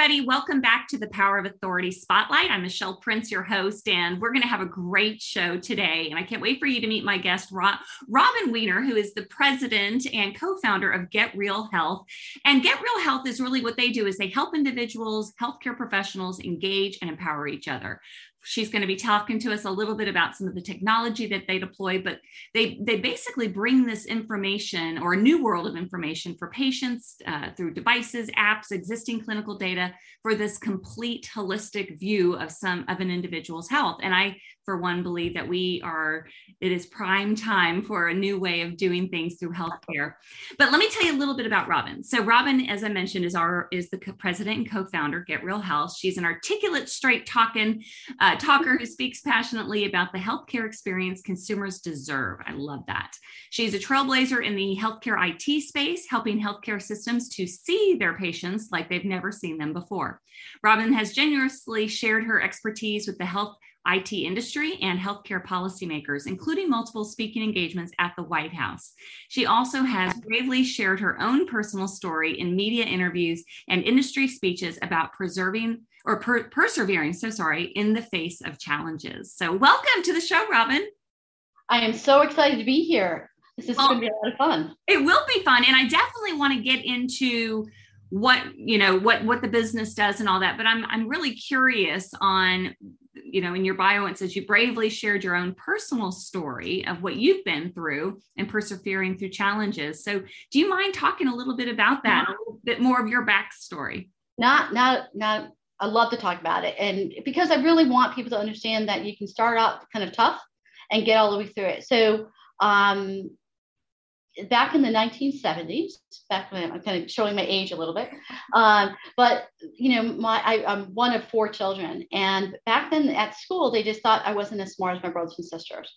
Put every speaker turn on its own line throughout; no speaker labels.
Everybody, welcome back to the Power of Authority Spotlight. I'm Michelle Prince, your host, and we're going to have a great show today. And I can't wait for you to meet my guest, Robin Wiener, who is the president and co founder of Get Real Health. And Get Real Health is really what they do is they help individuals, healthcare professionals engage and empower each other she's going to be talking to us a little bit about some of the technology that they deploy but they they basically bring this information or a new world of information for patients uh, through devices apps existing clinical data for this complete holistic view of some of an individual's health. And i for one believe that we are it is prime time for a new way of doing things through healthcare. But let me tell you a little bit about robin. So robin as i mentioned is our is the president and co-founder get real health. She's an articulate straight talking uh, talker who speaks passionately about the healthcare experience consumers deserve. I love that. She's a trailblazer in the healthcare it space helping healthcare systems to see their patients like they've never seen them before. Robin has generously shared her expertise with the health IT industry and healthcare policymakers, including multiple speaking engagements at the White House. She also has bravely shared her own personal story in media interviews and industry speeches about preserving or per- persevering, so sorry, in the face of challenges. So, welcome to the show, Robin.
I am so excited to be here. This is well, going to be a lot of fun.
It will be fun. And I definitely want to get into what you know what what the business does and all that but i'm i'm really curious on you know in your bio it says you bravely shared your own personal story of what you've been through and persevering through challenges. So do you mind talking a little bit about that a little bit more of your backstory?
Not not not i love to talk about it. And because i really want people to understand that you can start out kind of tough and get all the way through it. So um back in the 1970s, back when I'm kind of showing my age a little bit, um, but you know, my I, am one of four children, and back then at school they just thought I wasn't as smart as my brothers and sisters,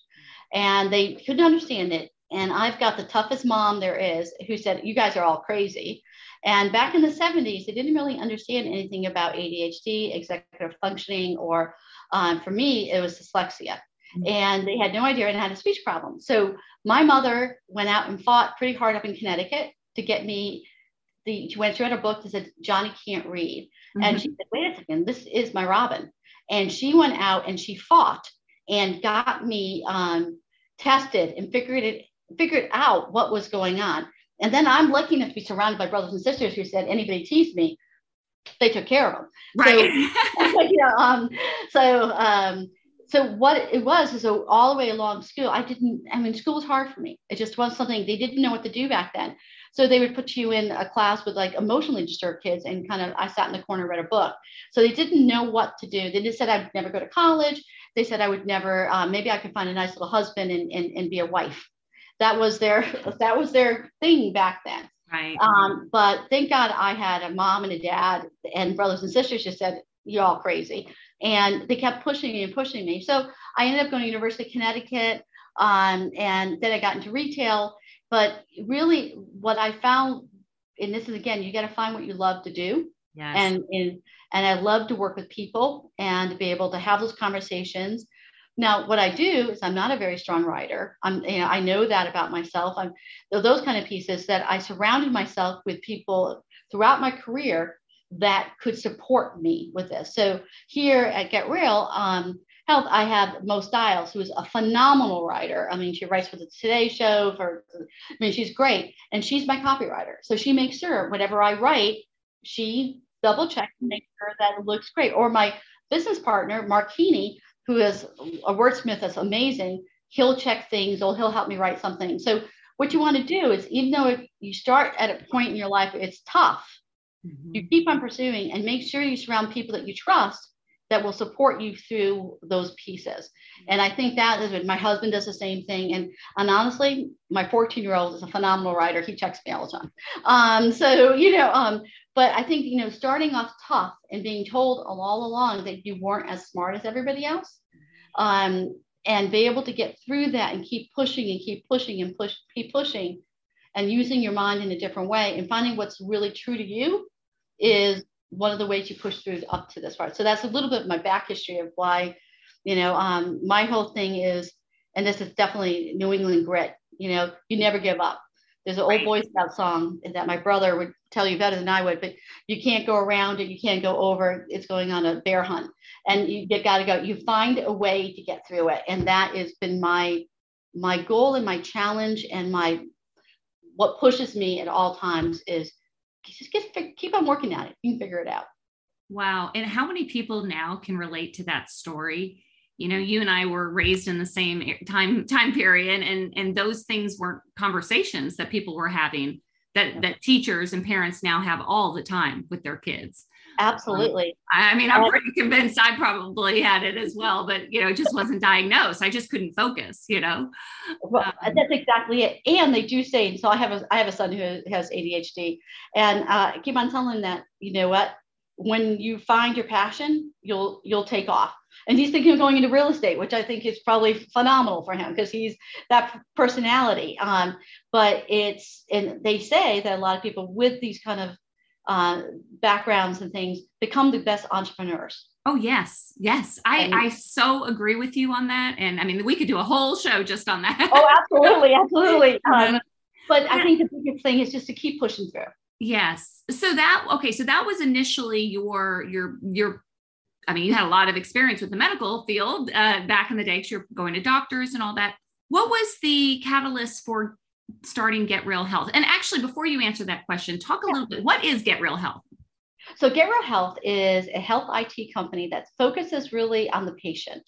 and they couldn't understand it. And I've got the toughest mom there is, who said, "You guys are all crazy." And back in the 70s, they didn't really understand anything about ADHD, executive functioning, or um, for me, it was dyslexia. Mm-hmm. And they had no idea I had a speech problem. So my mother went out and fought pretty hard up in Connecticut to get me the she went she read a book that said Johnny can't read. Mm-hmm. And she said, wait a second, this is my Robin. And she went out and she fought and got me um, tested and figured it figured out what was going on. And then I'm lucky enough to be surrounded by brothers and sisters who said anybody teased me, they took care of them. Right. So, you know, um, so um, so what it was is so all the way along school, I didn't, I mean, school was hard for me. It just was something they didn't know what to do back then. So they would put you in a class with like emotionally disturbed kids and kind of, I sat in the corner, read a book. So they didn't know what to do. They just said I'd never go to college. They said I would never, uh, maybe I could find a nice little husband and, and, and be a wife. That was their, that was their thing back then.
Right.
Um, but thank God I had a mom and a dad and brothers and sisters just said, you're all crazy and they kept pushing me and pushing me. So I ended up going to University of Connecticut, um, and then I got into retail. But really, what I found, and this is again, you got to find what you love to do. Yes. And, and and I love to work with people and to be able to have those conversations. Now, what I do is I'm not a very strong writer. I'm, you know, I know that about myself. I'm those kind of pieces that I surrounded myself with people throughout my career that could support me with this. So here at Get Real um, Health, I have Mo Styles, who is a phenomenal writer. I mean, she writes for the Today Show. For I mean, she's great, and she's my copywriter. So she makes sure whatever I write, she double checks and makes sure that it looks great. Or my business partner, Mark Keeney, who is a wordsmith that's amazing. He'll check things, or he'll help me write something. So what you want to do is, even though you start at a point in your life, it's tough you mm-hmm. keep on pursuing and make sure you surround people that you trust that will support you through those pieces. And I think that is what my husband does the same thing. And, and honestly, my 14 year old is a phenomenal writer. He checks me all the time. Um, so, you know, um, but I think, you know, starting off tough and being told all along that you weren't as smart as everybody else, um, and be able to get through that and keep pushing and keep pushing and push, keep pushing and using your mind in a different way and finding what's really true to you is one of the ways you push through up to this part. So that's a little bit of my back history of why, you know, um, my whole thing is, and this is definitely New England grit, you know, you never give up. There's an old Boy Scout song that my brother would tell you better than I would, but you can't go around it, you can't go over. It's going on a bear hunt, and you, you got to go. You find a way to get through it, and that has been my my goal and my challenge and my what pushes me at all times is just get keep on working at it. You can figure it out.
Wow. And how many people now can relate to that story? You know, you and I were raised in the same time time period, and and those things weren't conversations that people were having that that teachers and parents now have all the time with their kids.
Absolutely.
Um, I mean, I'm pretty convinced I probably had it as well, but you know, it just wasn't diagnosed. I just couldn't focus, you know.
Well, um, that's exactly it. And they do say, so I have a I have a son who has ADHD, and uh, I keep on telling that, you know what, when you find your passion, you'll you'll take off. And he's thinking of going into real estate, which I think is probably phenomenal for him because he's that personality. Um, but it's and they say that a lot of people with these kind of uh, backgrounds and things become the best entrepreneurs.
Oh yes, yes, I and, I so agree with you on that. And I mean, we could do a whole show just on that.
Oh, absolutely, absolutely. Um, but I think the biggest thing is just to keep pushing through.
Yes. So that okay. So that was initially your your your. I mean, you had a lot of experience with the medical field uh, back in the day. You're going to doctors and all that. What was the catalyst for starting Get Real Health? And actually, before you answer that question, talk a little bit. What is Get Real Health?
So, Get Real Health is a health IT company that focuses really on the patient.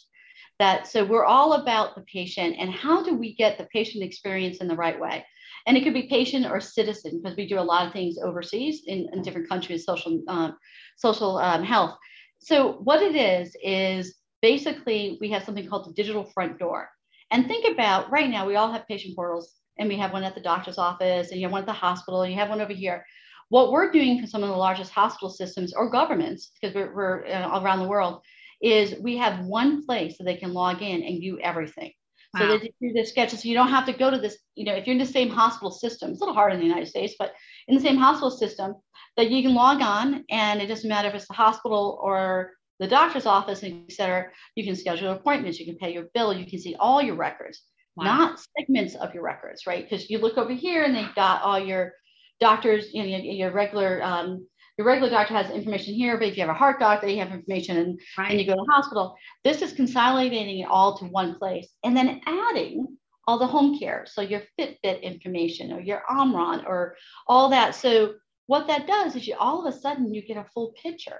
That so we're all about the patient and how do we get the patient experience in the right way? And it could be patient or citizen because we do a lot of things overseas in, in different countries, social um, social um, health. So what it is is basically we have something called the digital front door. And think about right now, we all have patient portals and we have one at the doctor's office and you have one at the hospital and you have one over here. What we're doing for some of the largest hospital systems or governments because we're, we're uh, around the world is we have one place that they can log in and view everything. Wow. so they do the sketches so you don't have to go to this you know if you're in the same hospital system it's a little hard in the united states but in the same hospital system that you can log on and it doesn't matter if it's the hospital or the doctor's office et cetera you can schedule appointments you can pay your bill you can see all your records wow. not segments of your records, right? Because you look over here and they've got all your doctors, you know, your regular um, your regular doctor has information here, but if you have a heart doctor, you have information and, right. and you go to the hospital. This is consolidating it all to one place and then adding all the home care. So your Fitbit information or your Omron or all that. So what that does is you all of a sudden you get a full picture.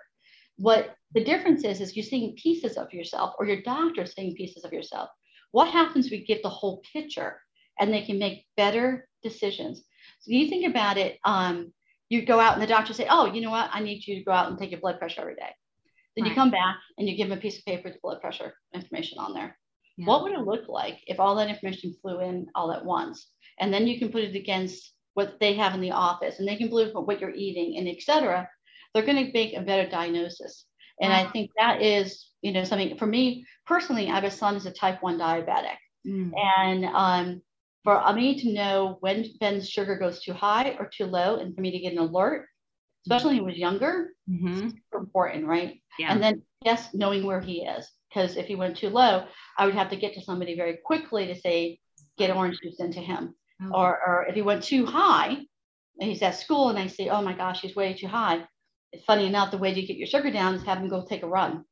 What the difference is, is you're seeing pieces of yourself or your doctor seeing pieces of yourself. What happens we get the whole picture and they can make better decisions? So you think about it, um, you go out and the doctor say, oh, you know what? I need you to go out and take your blood pressure every day. Then right. you come back and you give them a piece of paper with blood pressure information on there. Yeah. What would it look like if all that information flew in all at once? And then you can put it against what they have in the office and they can believe what you're eating and etc. They're going to make a better diagnosis. And wow. I think that is, you know, something for me personally. I have a son who's a type one diabetic, mm. and um, for me to know when Ben's sugar goes too high or too low, and for me to get an alert, especially when he was younger, mm-hmm. super important, right? Yeah. And then yes, knowing where he is, because if he went too low, I would have to get to somebody very quickly to say, get orange juice into him, oh. or or if he went too high, and he's at school, and I say, oh my gosh, he's way too high funny enough, the way to get your sugar down is have them go take a run.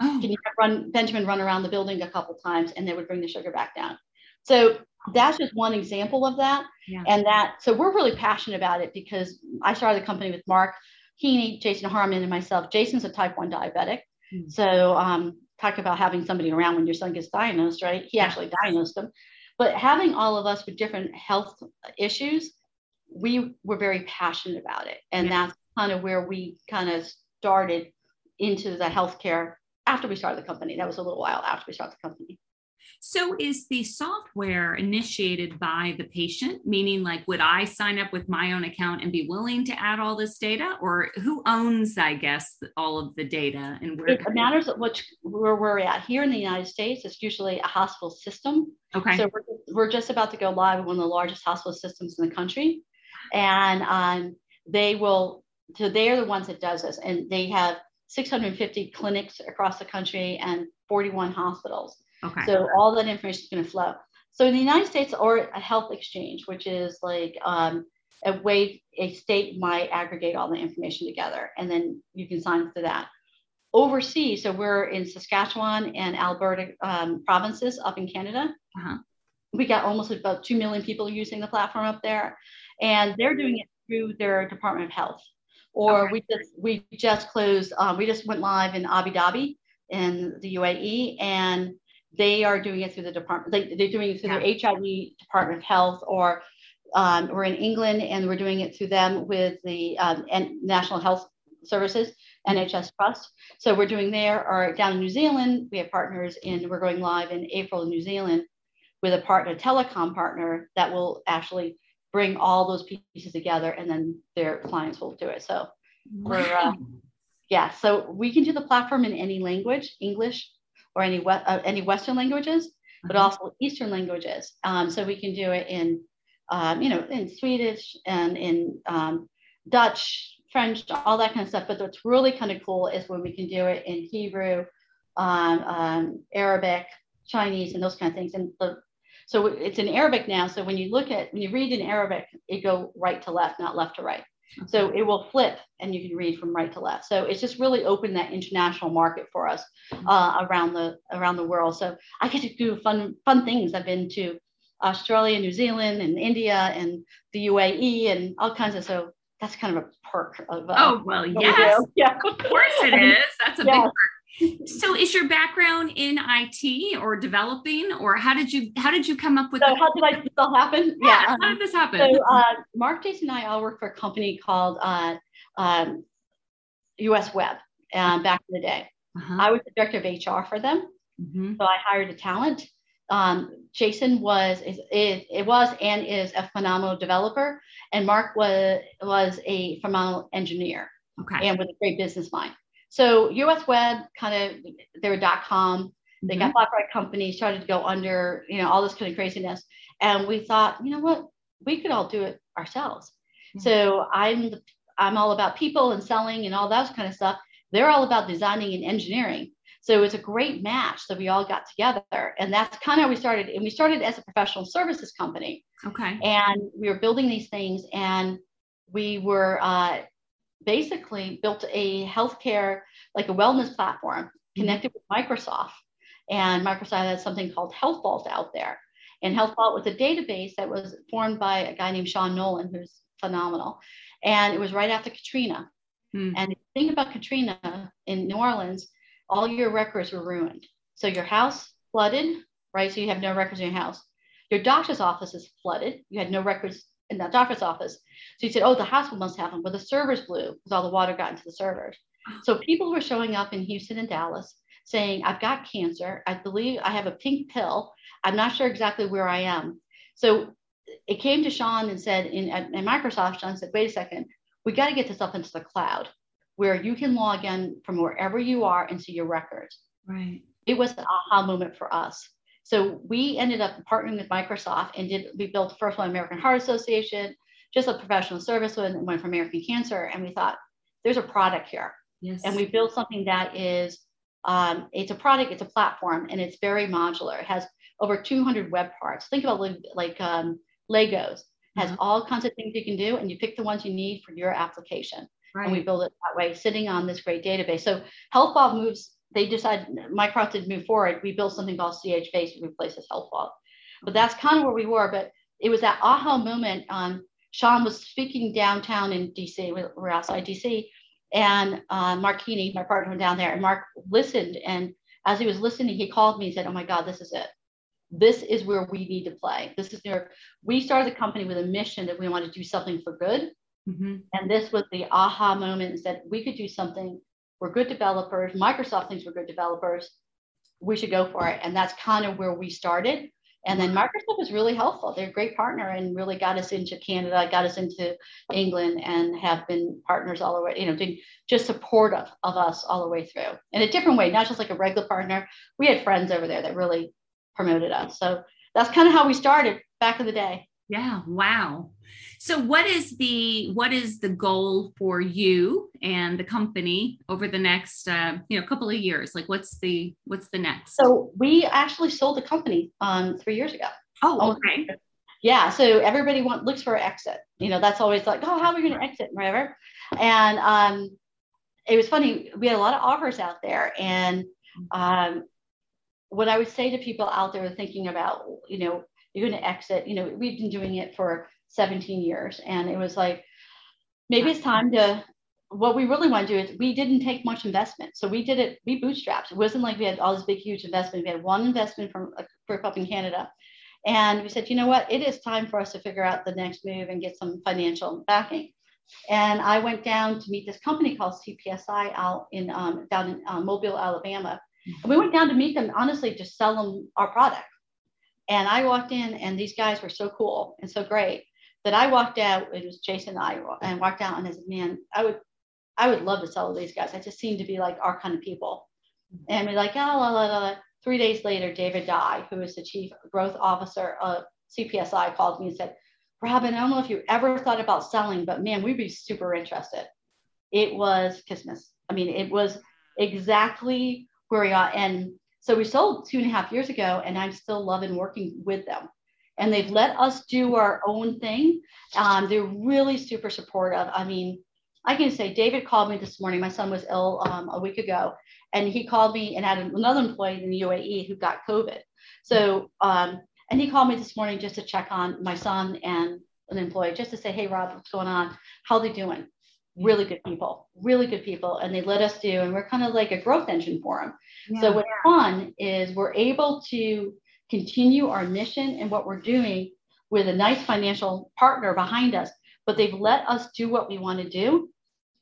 Oh. Can you run Benjamin run around the building a couple times and they would bring the sugar back down. So that's just one example of that. Yeah. And that so we're really passionate about it because I started the company with Mark Keeney, Jason Harmon, and myself. Jason's a type 1 diabetic. Mm-hmm. So um, talk about having somebody around when your son gets diagnosed, right? He actually diagnosed him. But having all of us with different health issues, we were very passionate about it. And yeah. that's kind of where we kind of started into the healthcare after we started the company. That was a little while after we started the company.
So, is the software initiated by the patient? Meaning, like, would I sign up with my own account and be willing to add all this data, or who owns, I guess, all of the data and
where? It matters which where we're at. Here in the United States, it's usually a hospital system.
Okay.
So we're, we're just about to go live with one of the largest hospital systems in the country, and um, they will. So they are the ones that does this, and they have 650 clinics across the country and 41 hospitals.
Okay.
So all that information is going to flow. So in the United States, or a health exchange, which is like um, a way a state might aggregate all the information together, and then you can sign up for that. Overseas, so we're in Saskatchewan and Alberta um, provinces up in Canada.
Uh-huh.
We got almost about two million people using the platform up there, and they're doing it through their Department of Health. Or okay. we just we just closed. Um, we just went live in Abu Dhabi in the UAE, and they are doing it through the department. They, they're doing it through yeah. their HIV Department of Health, or um, we're in England and we're doing it through them with the um, National Health Services, NHS Trust. So we're doing there, or down in New Zealand, we have partners in, we're going live in April in New Zealand with a partner, telecom partner that will actually bring all those pieces together and then their clients will do it. So we're, uh, yeah, so we can do the platform in any language, English, or any uh, any Western languages, but mm-hmm. also Eastern languages. Um, so we can do it in, um, you know, in Swedish and in um, Dutch, French, all that kind of stuff. But what's really kind of cool is when we can do it in Hebrew, um, um, Arabic, Chinese, and those kind of things. And the, so it's in Arabic now. So when you look at when you read in Arabic, it go right to left, not left to right. So it will flip and you can read from right to left. So it's just really opened that international market for us mm-hmm. uh, around the around the world. So I get to do fun fun things. I've been to Australia, New Zealand, and India, and the UAE, and all kinds of. So that's kind of a perk of.
Uh, oh well, yes, we yeah, of course it is. That's a yeah. big perk so is your background in IT or developing or how did you how did you come up with
so how did I this all happen?
Yeah, yeah. how did this happen?
So uh, Mark, Jason, and I all work for a company called uh, um, US Web uh, back in the day. Uh-huh. I was the director of HR for them. Mm-hmm. So I hired a talent. Um, Jason was is, is it was and is a phenomenal developer, and Mark was was a phenomenal engineer.
Okay.
And with a great business mind. So US Web kind of they were dot com. They mm-hmm. got bought by a company, started to go under, you know, all this kind of craziness. And we thought, you know what, we could all do it ourselves. Mm-hmm. So I'm the, I'm all about people and selling and all that kind of stuff. They're all about designing and engineering. So it's a great match that we all got together. And that's kind of how we started. And we started as a professional services company.
Okay.
And we were building these things and we were uh, basically built a healthcare, like a wellness platform mm-hmm. connected with Microsoft. And Microsoft has something called Health Vault out there. And Health Vault was a database that was formed by a guy named Sean Nolan, who's phenomenal. And it was right after Katrina. Hmm. And the thing about Katrina in New Orleans, all your records were ruined. So your house flooded, right? So you have no records in your house. Your doctor's office is flooded. You had no records in that doctor's office. So he said, Oh, the hospital must have them, but the servers blew because all the water got into the servers. Oh. So people were showing up in Houston and Dallas saying, I've got cancer. I believe I have a pink pill. I'm not sure exactly where I am. So it came to Sean and said, in at, at Microsoft, Sean said, wait a second, we got to get this up into the cloud where you can log in from wherever you are and see your records.
Right.
It was an aha moment for us. So we ended up partnering with Microsoft and did we built the first one American Heart Association, just a professional service one, one for American Cancer, and we thought there's a product here,
yes.
and we built something that is um, it's a product, it's a platform, and it's very modular. It has over 200 web parts. Think about like, um, Legos. It has mm-hmm. all kinds of things you can do, and you pick the ones you need for your application. Right. And we build it that way, sitting on this great database. So Health Vault moves they decided Microsoft to move forward. We built something called CH replace this Health Vault. But that's kind of where we were. But it was that aha moment. Um, Sean was speaking downtown in DC. We're outside DC, and uh, Mark Keeney, my partner, went down there, and Mark listened. And as he was listening, he called me and said, "Oh my God, this is it. This is where we need to play. This is where we started the company with a mission that we want to do something for good." Mm-hmm. And this was the aha moment that we could do something we're good developers. Microsoft thinks we're good developers. We should go for it. And that's kind of where we started. And then Microsoft was really helpful. They're a great partner and really got us into Canada, got us into England, and have been partners all the way, you know, doing just supportive of us all the way through in a different way, not just like a regular partner. We had friends over there that really promoted us. So that's kind of how we started back in the day.
Yeah. Wow. So what is the what is the goal for you and the company over the next uh, you know couple of years? Like what's the what's the next?
So we actually sold the company um, three years ago.
Oh, okay.
Yeah. So everybody want looks for an exit. You know, that's always like, oh, how are we going to exit, whatever. And um, it was funny. We had a lot of offers out there, and um, what I would say to people out there thinking about, you know, you're going to exit. You know, we've been doing it for 17 years, and it was like maybe it's time to. What we really want to do is we didn't take much investment, so we did it. We bootstrapped. It wasn't like we had all this big, huge investment. We had one investment from a group up in Canada, and we said, you know what, it is time for us to figure out the next move and get some financial backing. And I went down to meet this company called CPSI out in um, down in uh, Mobile, Alabama. And we went down to meet them, honestly, just sell them our product. And I walked in, and these guys were so cool and so great that I walked out. It was Jason and I, and walked out, and I said, "Man, I would, I would love to sell to these guys. I just seem to be like our kind of people." And we're like, "Oh, la, la, la. Three days later, David Dye, who is the chief growth officer of CPSI, called me and said, "Robin, I don't know if you ever thought about selling, but man, we'd be super interested." It was Christmas. I mean, it was exactly where we are, and so we sold two and a half years ago, and I'm still loving working with them. And they've let us do our own thing. Um, they're really super supportive. I mean, I can say David called me this morning. My son was ill um, a week ago, and he called me and had another employee in the UAE who got COVID. So, um, and he called me this morning just to check on my son and an employee, just to say, hey, Rob, what's going on? How they doing? Really good people, really good people. And they let us do, and we're kind of like a growth engine for them. Yeah. So what's fun is we're able to continue our mission and what we're doing with a nice financial partner behind us, but they've let us do what we want to do.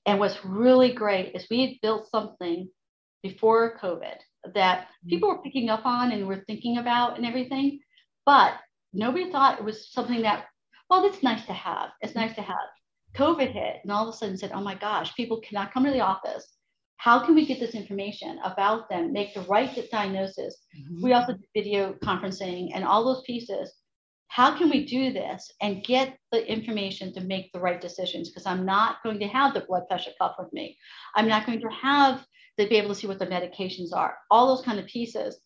And what's really great is we had built something before COVID that mm-hmm. people were picking up on and were thinking about and everything, but nobody thought it was something that, well, that's nice to have. It's nice to have. COVID hit and all of a sudden said, oh my gosh, people cannot come to the office how can we get this information about them, make the right diagnosis? Mm-hmm. We also did video conferencing and all those pieces. How can we do this and get the information to make the right decisions? Because I'm not going to have the blood pressure cuff with me. I'm not going to have to be able to see what the medications are, all those kind of pieces.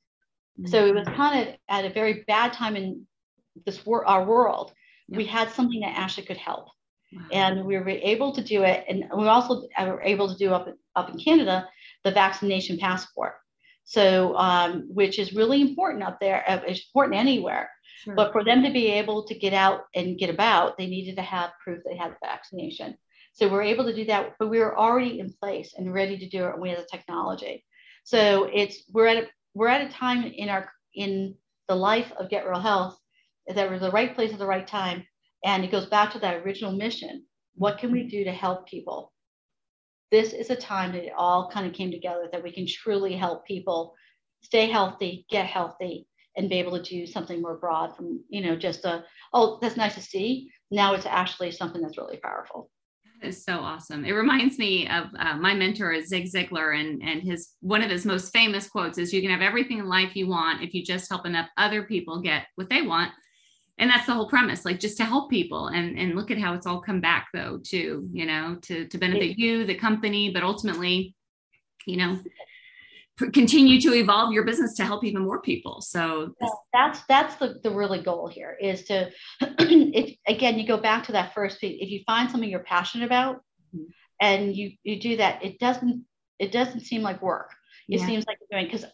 Mm-hmm. So it was kind of at a very bad time in this wor- our world. We had something that actually could help. Wow. And we were able to do it. And we also were able to do up, up in Canada the vaccination passport. So, um, which is really important up there, uh, it's important anywhere. Sure. But for them to be able to get out and get about, they needed to have proof they had the vaccination. So we're able to do that, but we were already in place and ready to do it And we had the technology. So it's we're at a, we're at a time in our in the life of Get Real Health that we're the right place at the right time and it goes back to that original mission. What can we do to help people? This is a time that it all kind of came together that we can truly help people stay healthy, get healthy, and be able to do something more broad from, you know, just a, oh, that's nice to see. Now it's actually something that's really powerful.
That is so awesome. It reminds me of uh, my mentor, is Zig Ziglar, and and his one of his most famous quotes is, "You can have everything in life you want if you just help enough other people get what they want." And that's the whole premise like just to help people and and look at how it's all come back though too you know to to benefit you the company but ultimately you know continue to evolve your business to help even more people so
that's that's the, the really goal here is to if, again you go back to that first piece if you find something you're passionate about mm-hmm. and you you do that it doesn't it doesn't seem like work it yeah. seems like you're doing because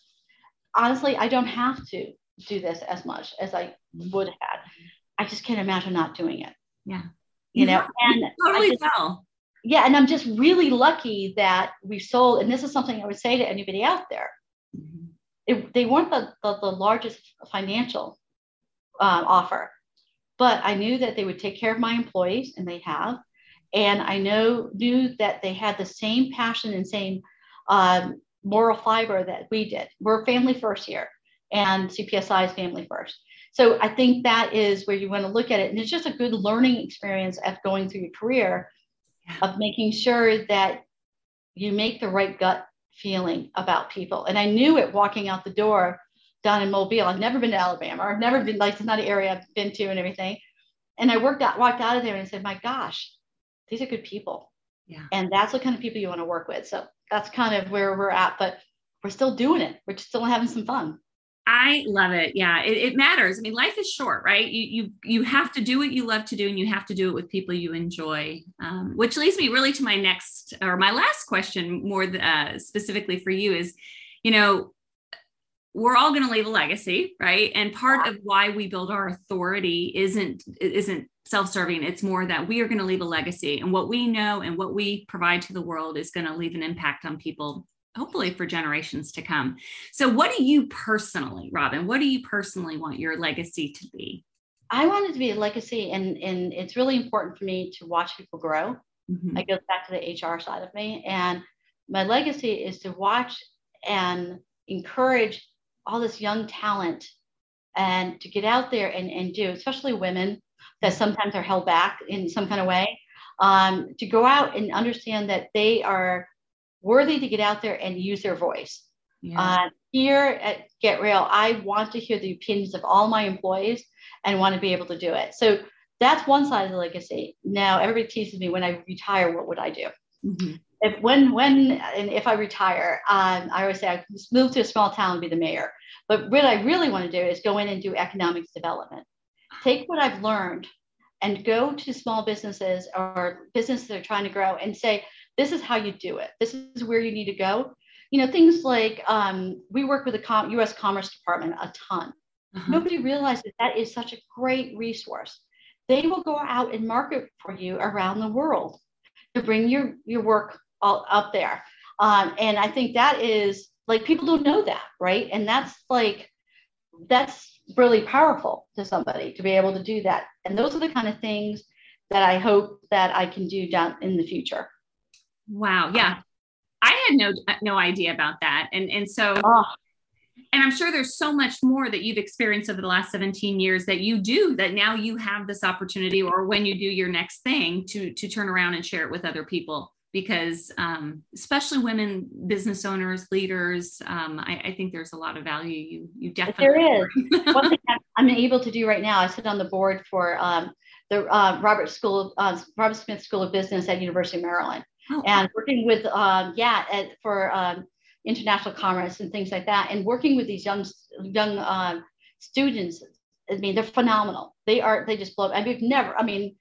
honestly i don't have to do this as much as I would have. I just can't imagine not doing it.
Yeah.
You know, and
totally just, well.
Yeah. And I'm just really lucky that we sold, and this is something I would say to anybody out there. Mm-hmm. It, they weren't the, the, the largest financial um, offer, but I knew that they would take care of my employees, and they have. And I know knew that they had the same passion and same um, moral fiber that we did. We're family first here, and CPSI is family first. So I think that is where you want to look at it. And it's just a good learning experience of going through your career of making sure that you make the right gut feeling about people. And I knew it walking out the door down in Mobile. I've never been to Alabama. I've never been like it's not an area I've been to and everything. And I worked out, walked out of there and said, my gosh, these are good people.
Yeah.
And that's the kind of people you want to work with. So that's kind of where we're at, but we're still doing it. We're still having some fun.
I love it. Yeah, it, it, matters. I mean, life is short, right? You you you have to do what you love to do, and you have to do it with people you enjoy. Um, which leads me really to my next or my last question, more uh, specifically for you, is, you know, we're all going to leave a legacy, right? And part of why we build our authority isn't isn't self-serving. It's more that we are going to leave a legacy, and what we know and what we provide to the world is going to leave an impact on people hopefully for generations to come. So, what do you personally, Robin, what do you personally want your legacy to be?
I want it to be a legacy, and, and it's really important for me to watch people grow. Mm-hmm. It goes back to the HR side of me. And my legacy is to watch and encourage all this young talent and to get out there and, and do, especially women that sometimes are held back in some kind of way, um, to go out and understand that they are worthy to get out there and use their voice. Yeah. Uh, here at Get Real, I want to hear the opinions of all my employees and want to be able to do it. So that's one side of the legacy. Now everybody teases me when I retire, what would I do? Mm-hmm. If when when and if I retire, um, I always say I move to a small town and be the mayor. But what I really want to do is go in and do economics development. Take what I've learned and go to small businesses or businesses that are trying to grow and say, this is how you do it. This is where you need to go. You know, things like um, we work with the Com- U.S. Commerce Department a ton. Uh-huh. Nobody realizes that is such a great resource. They will go out and market for you around the world to bring your your work all up there. Um, and I think that is like people don't know that, right? And that's like that's really powerful to somebody to be able to do that. And those are the kind of things that I hope that I can do down in the future.
Wow. Yeah. I had no no idea about that. And and so oh. and I'm sure there's so much more that you've experienced over the last 17 years that you do that now you have this opportunity or when you do your next thing to to turn around and share it with other people because um, especially women business owners leaders um, I, I, think there's a lot of value you you definitely
there is one thing i'm able to do right now i sit on the board for um, the uh, robert school uh, robert smith school of business at university of maryland oh. and working with um, yeah at, for um, international commerce and things like that and working with these young young uh, students i mean they're phenomenal. They are they just blow i mean never i mean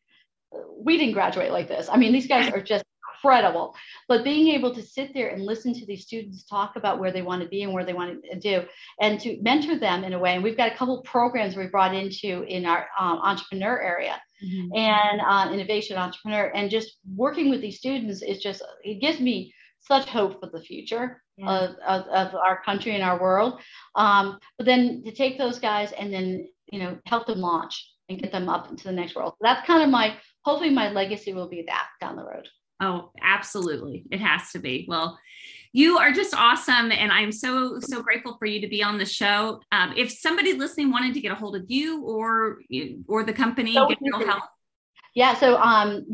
we didn't graduate like this. I mean these guys are just incredible. But being able to sit there and listen to these students talk about where they want to be and where they want to do and to mentor them in a way and we've got a couple programs we brought into in our um, entrepreneur area mm-hmm. and uh, innovation entrepreneur. And just working with these students is just, it gives me such hope for the future yeah. of, of, of, our country and our world. Um, but then to take those guys and then, you know, help them launch and get them up into the next world. That's kind of my, hopefully my legacy will be that down the road.
Oh, absolutely. It has to be. Well, you are just awesome and i'm so so grateful for you to be on the show. Um, if somebody listening wanted to get a hold of you or or the company so help.
Yeah so um,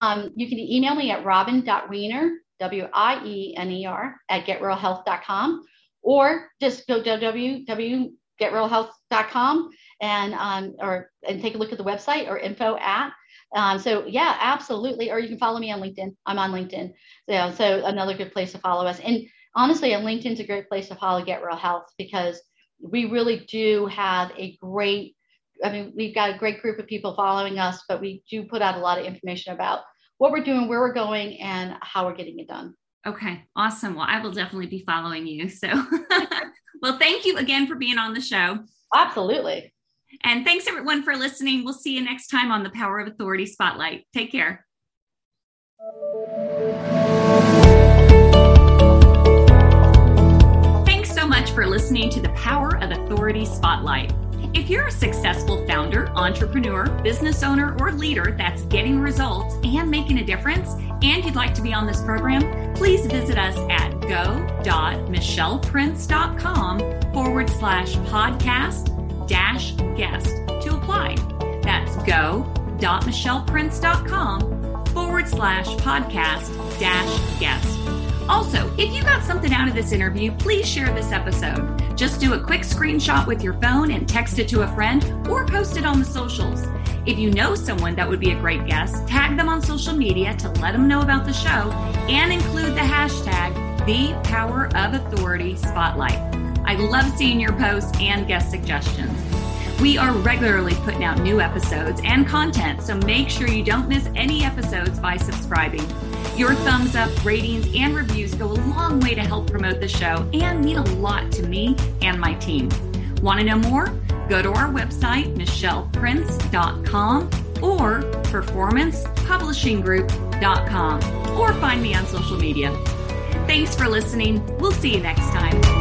um you can email me at robin.wiener w-i-e-n-e-r at getrealhealth.com or just go to www.getrealhealth.com and um, or and take a look at the website or info at um, so yeah, absolutely. Or you can follow me on LinkedIn. I'm on LinkedIn. So, so another good place to follow us. And honestly, on LinkedIn's a great place to follow Get Real Health because we really do have a great, I mean, we've got a great group of people following us, but we do put out a lot of information about what we're doing, where we're going, and how we're getting it done.
Okay, awesome. Well, I will definitely be following you. So, well, thank you again for being on the show.
Absolutely.
And thanks everyone for listening. We'll see you next time on the Power of Authority Spotlight. Take care. Thanks so much for listening to the Power of Authority Spotlight. If you're a successful founder, entrepreneur, business owner, or leader that's getting results and making a difference, and you'd like to be on this program, please visit us at go.michelleprince.com forward slash podcast dash guest to apply. That's go.michelleprince.com forward slash podcast dash guest. Also, if you got something out of this interview, please share this episode. Just do a quick screenshot with your phone and text it to a friend or post it on the socials. If you know someone that would be a great guest, tag them on social media to let them know about the show and include the hashtag the Power of Authority Spotlight. I love seeing your posts and guest suggestions. We are regularly putting out new episodes and content, so make sure you don't miss any episodes by subscribing. Your thumbs up, ratings, and reviews go a long way to help promote the show and mean a lot to me and my team. Want to know more? Go to our website, michelleprince.com or performancepublishinggroup.com or find me on social media. Thanks for listening. We'll see you next time.